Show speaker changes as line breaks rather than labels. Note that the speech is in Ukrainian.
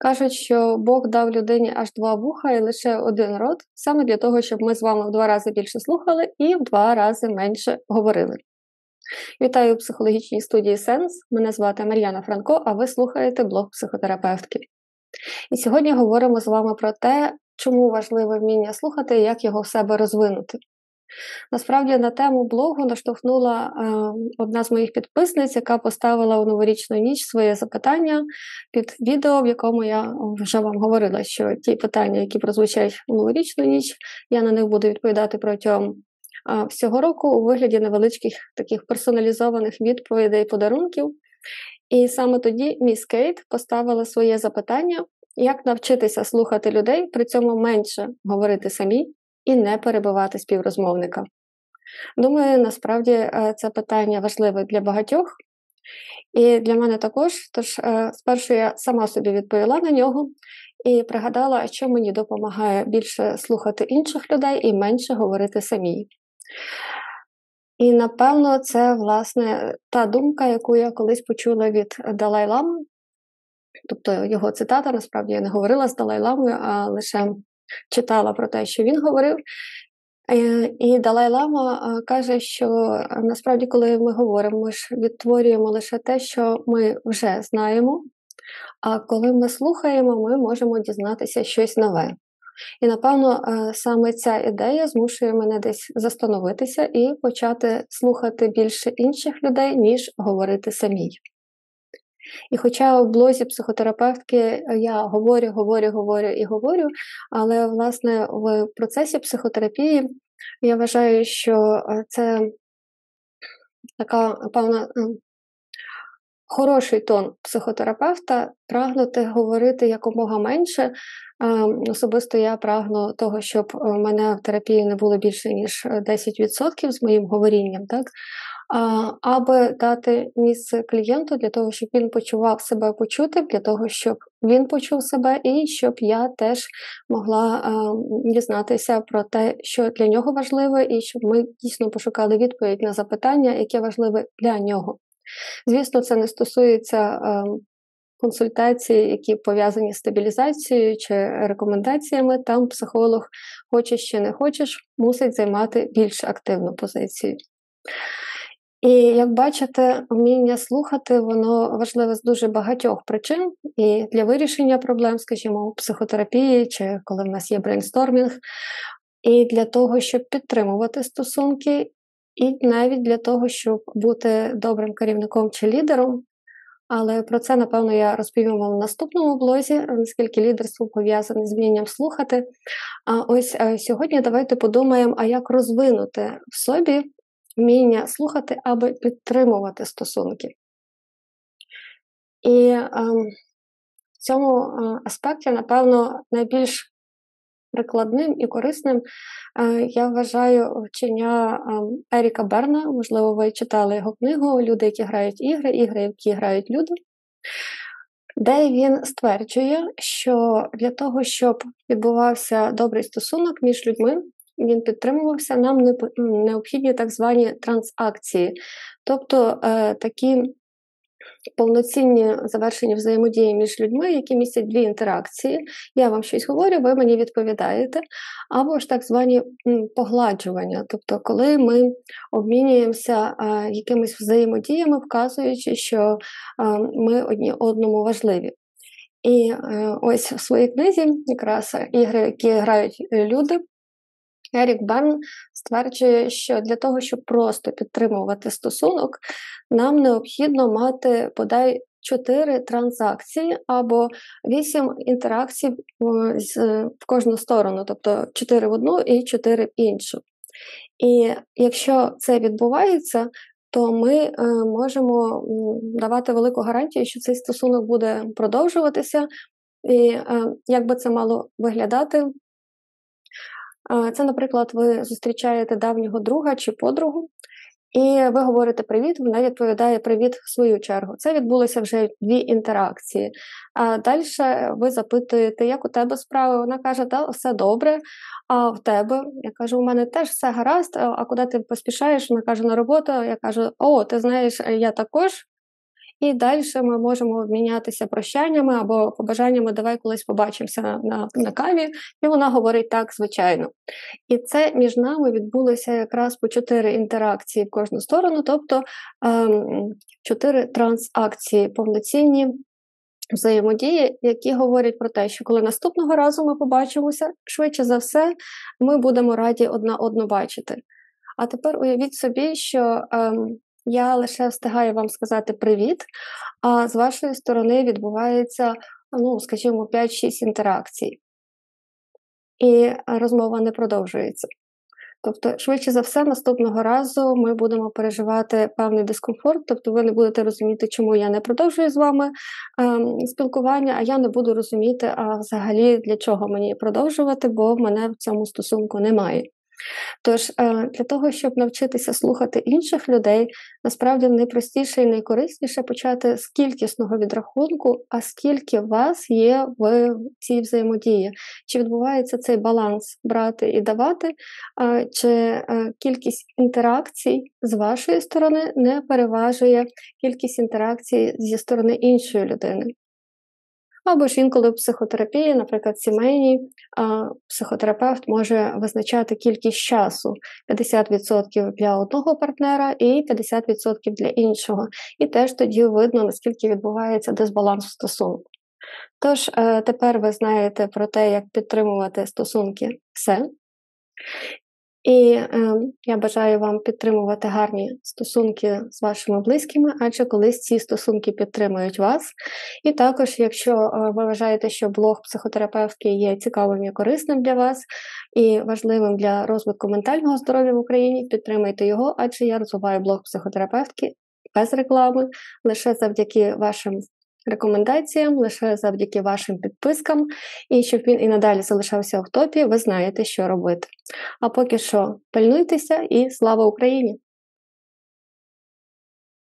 Кажуть, що Бог дав людині аж два вуха і лише один рот, саме для того, щоб ми з вами в два рази більше слухали і в два рази менше говорили. Вітаю у психологічній студії Сенс. Мене звати Мар'яна Франко, а ви слухаєте блог психотерапевтки. І сьогодні говоримо з вами про те, чому важливе вміння слухати і як його в себе розвинути. Насправді на тему блогу наштовхнула е, одна з моїх підписниць, яка поставила у новорічну ніч своє запитання під відео, в якому я вже вам говорила, що ті питання, які прозвучать у новорічну ніч, я на них буду відповідати протягом е, всього року у вигляді невеличких таких персоналізованих відповідей подарунків. І саме тоді міс Кейт поставила своє запитання, як навчитися слухати людей, при цьому менше говорити самі і не перебивати співрозмовника. Думаю, насправді е, це питання важливе для багатьох, і для мене також. Тож, е, спершу я сама собі відповіла на нього і пригадала, що мені допомагає більше слухати інших людей і менше говорити самій. І напевно, це власне та думка, яку я колись почула від Далай-Лами, тобто його цитата, насправді я не говорила з Далай-Ламою, а лише читала про те, що він говорив. Е, і Далай Лама е, каже, що е, насправді, коли ми говоримо, ми ж відтворюємо лише те, що ми вже знаємо. А коли ми слухаємо, ми можемо дізнатися щось нове. І, напевно, саме ця ідея змушує мене десь застановитися і почати слухати більше інших людей, ніж говорити самій. І хоча в блозі психотерапевтки я говорю, говорю, говорю і говорю, але власне в процесі психотерапії я вважаю, що е, це така певна хороший тон психотерапевта прагнути говорити якомога менше. Особисто я прагну того, щоб мене в терапії не було більше ніж 10% з моїм говорінням. так? Аби дати місце клієнту для того, щоб він почував себе почути, для того, щоб він почув себе, і щоб я теж могла дізнатися про те, що для нього важливо, і щоб ми дійсно пошукали відповідь на запитання, яке важливе для нього. Звісно, це не стосується. Консультації, які пов'язані з стабілізацією чи рекомендаціями, там психолог, хочеш чи не хочеш, мусить займати більш активну позицію. І як бачите, вміння слухати, воно важливе з дуже багатьох причин, і для вирішення проблем, скажімо, у психотерапії, чи коли в нас є брейнстормінг, і для того, щоб підтримувати стосунки, і навіть для того, щоб бути добрим керівником чи лідером. Але про це, напевно, я розповім вам в наступному блозі, наскільки лідерство пов'язане з вмінням слухати. А ось е, сьогодні давайте подумаємо, а як розвинути в собі вміння слухати, аби підтримувати стосунки. І е, в цьому е, аспекті, напевно, найбільш прикладним і корисним е, я вважаю вчення е, Еріка Берна, можливо, ви читали його книгу Люди, які грають ігри, ігри, які грають люди. Де він стверджує, що для того, щоб відбувався добрий стосунок між людьми, він підтримувався, нам необхідні так звані трансакції, тобто е, такі повноцінні завершені взаємодії між людьми, які містять дві інтеракції. Я вам щось говорю, ви мені відповідаєте, або ж так звані погладжування, тобто, коли ми обмінюємося е, якимись взаємодіями, вказуючи, що е, ми одні одному важливі. І ось в своїй книзі якраз ігри, які грають люди, Ерік Берн стверджує, що для того, щоб просто підтримувати стосунок, нам необхідно мати подай чотири транзакції або вісім інтеракцій в кожну сторону, тобто чотири в одну і чотири в іншу. І якщо це відбувається, то ми е, можемо давати велику гарантію, що цей стосунок буде продовжуватися. І е, як би це мало виглядати, це, наприклад, ви зустрічаєте давнього друга чи подругу, і ви говорите привіт, вона відповідає привіт в свою чергу. Це відбулося вже дві інтеракції. А далі ви запитуєте, як у тебе справи? Вона каже, да, все добре. А в тебе? Я кажу, у мене теж все гаразд. А куди ти поспішаєш? Вона каже, на роботу. Я кажу, о, ти знаєш, я також. І далі ми можемо обмінятися прощаннями або побажаннями Давай колись побачимося на, на, на каві. І вона говорить так, звичайно. І це між нами відбулося якраз по чотири інтеракції в кожну сторону, тобто ем, чотири трансакції повноцінні взаємодії, які говорять про те, що коли наступного разу ми побачимося, швидше за все, ми будемо раді одна одну бачити. А тепер уявіть собі, що ем, я лише встигаю вам сказати привіт, а з вашої сторони відбувається, ну, скажімо, 5-6 інтеракцій. І розмова не продовжується. Тобто, швидше за все, наступного разу ми будемо переживати певний дискомфорт, тобто ви не будете розуміти, чому я не продовжую з вами ем, спілкування, а я не буду розуміти, а взагалі для чого мені продовжувати, бо мене в цьому стосунку немає. Тож е, для того, щоб навчитися слухати інших людей, насправді найпростіше і найкорисніше почати з кількісного відрахунку, а скільки вас є в цій взаємодії, чи відбувається цей баланс брати і давати, чи е, кількість інтеракцій з вашої сторони не переважує кількість інтеракцій зі сторони іншої людини. Або ж інколи в психотерапії, наприклад, сімейній психотерапевт може визначати кількість часу 50% для одного партнера і 50% для іншого. І теж тоді видно, наскільки відбувається дисбаланс в стосунку. Тож, е, тепер ви знаєте про те, як підтримувати стосунки все. І е, я бажаю вам підтримувати гарні стосунки з вашими близькими, адже колись ці стосунки підтримують вас. І також, якщо е, ви вважаєте, що блог психотерапевтки є цікавим і корисним для вас і важливим для розвитку ментального здоров'я в Україні, підтримайте його, адже я розвиваю блог психотерапевтки без реклами, лише завдяки вашим рекомендаціям лише завдяки вашим підпискам, і щоб він і надалі залишався в топі, ви знаєте, що робити. А поки що пильнуйтеся і слава Україні!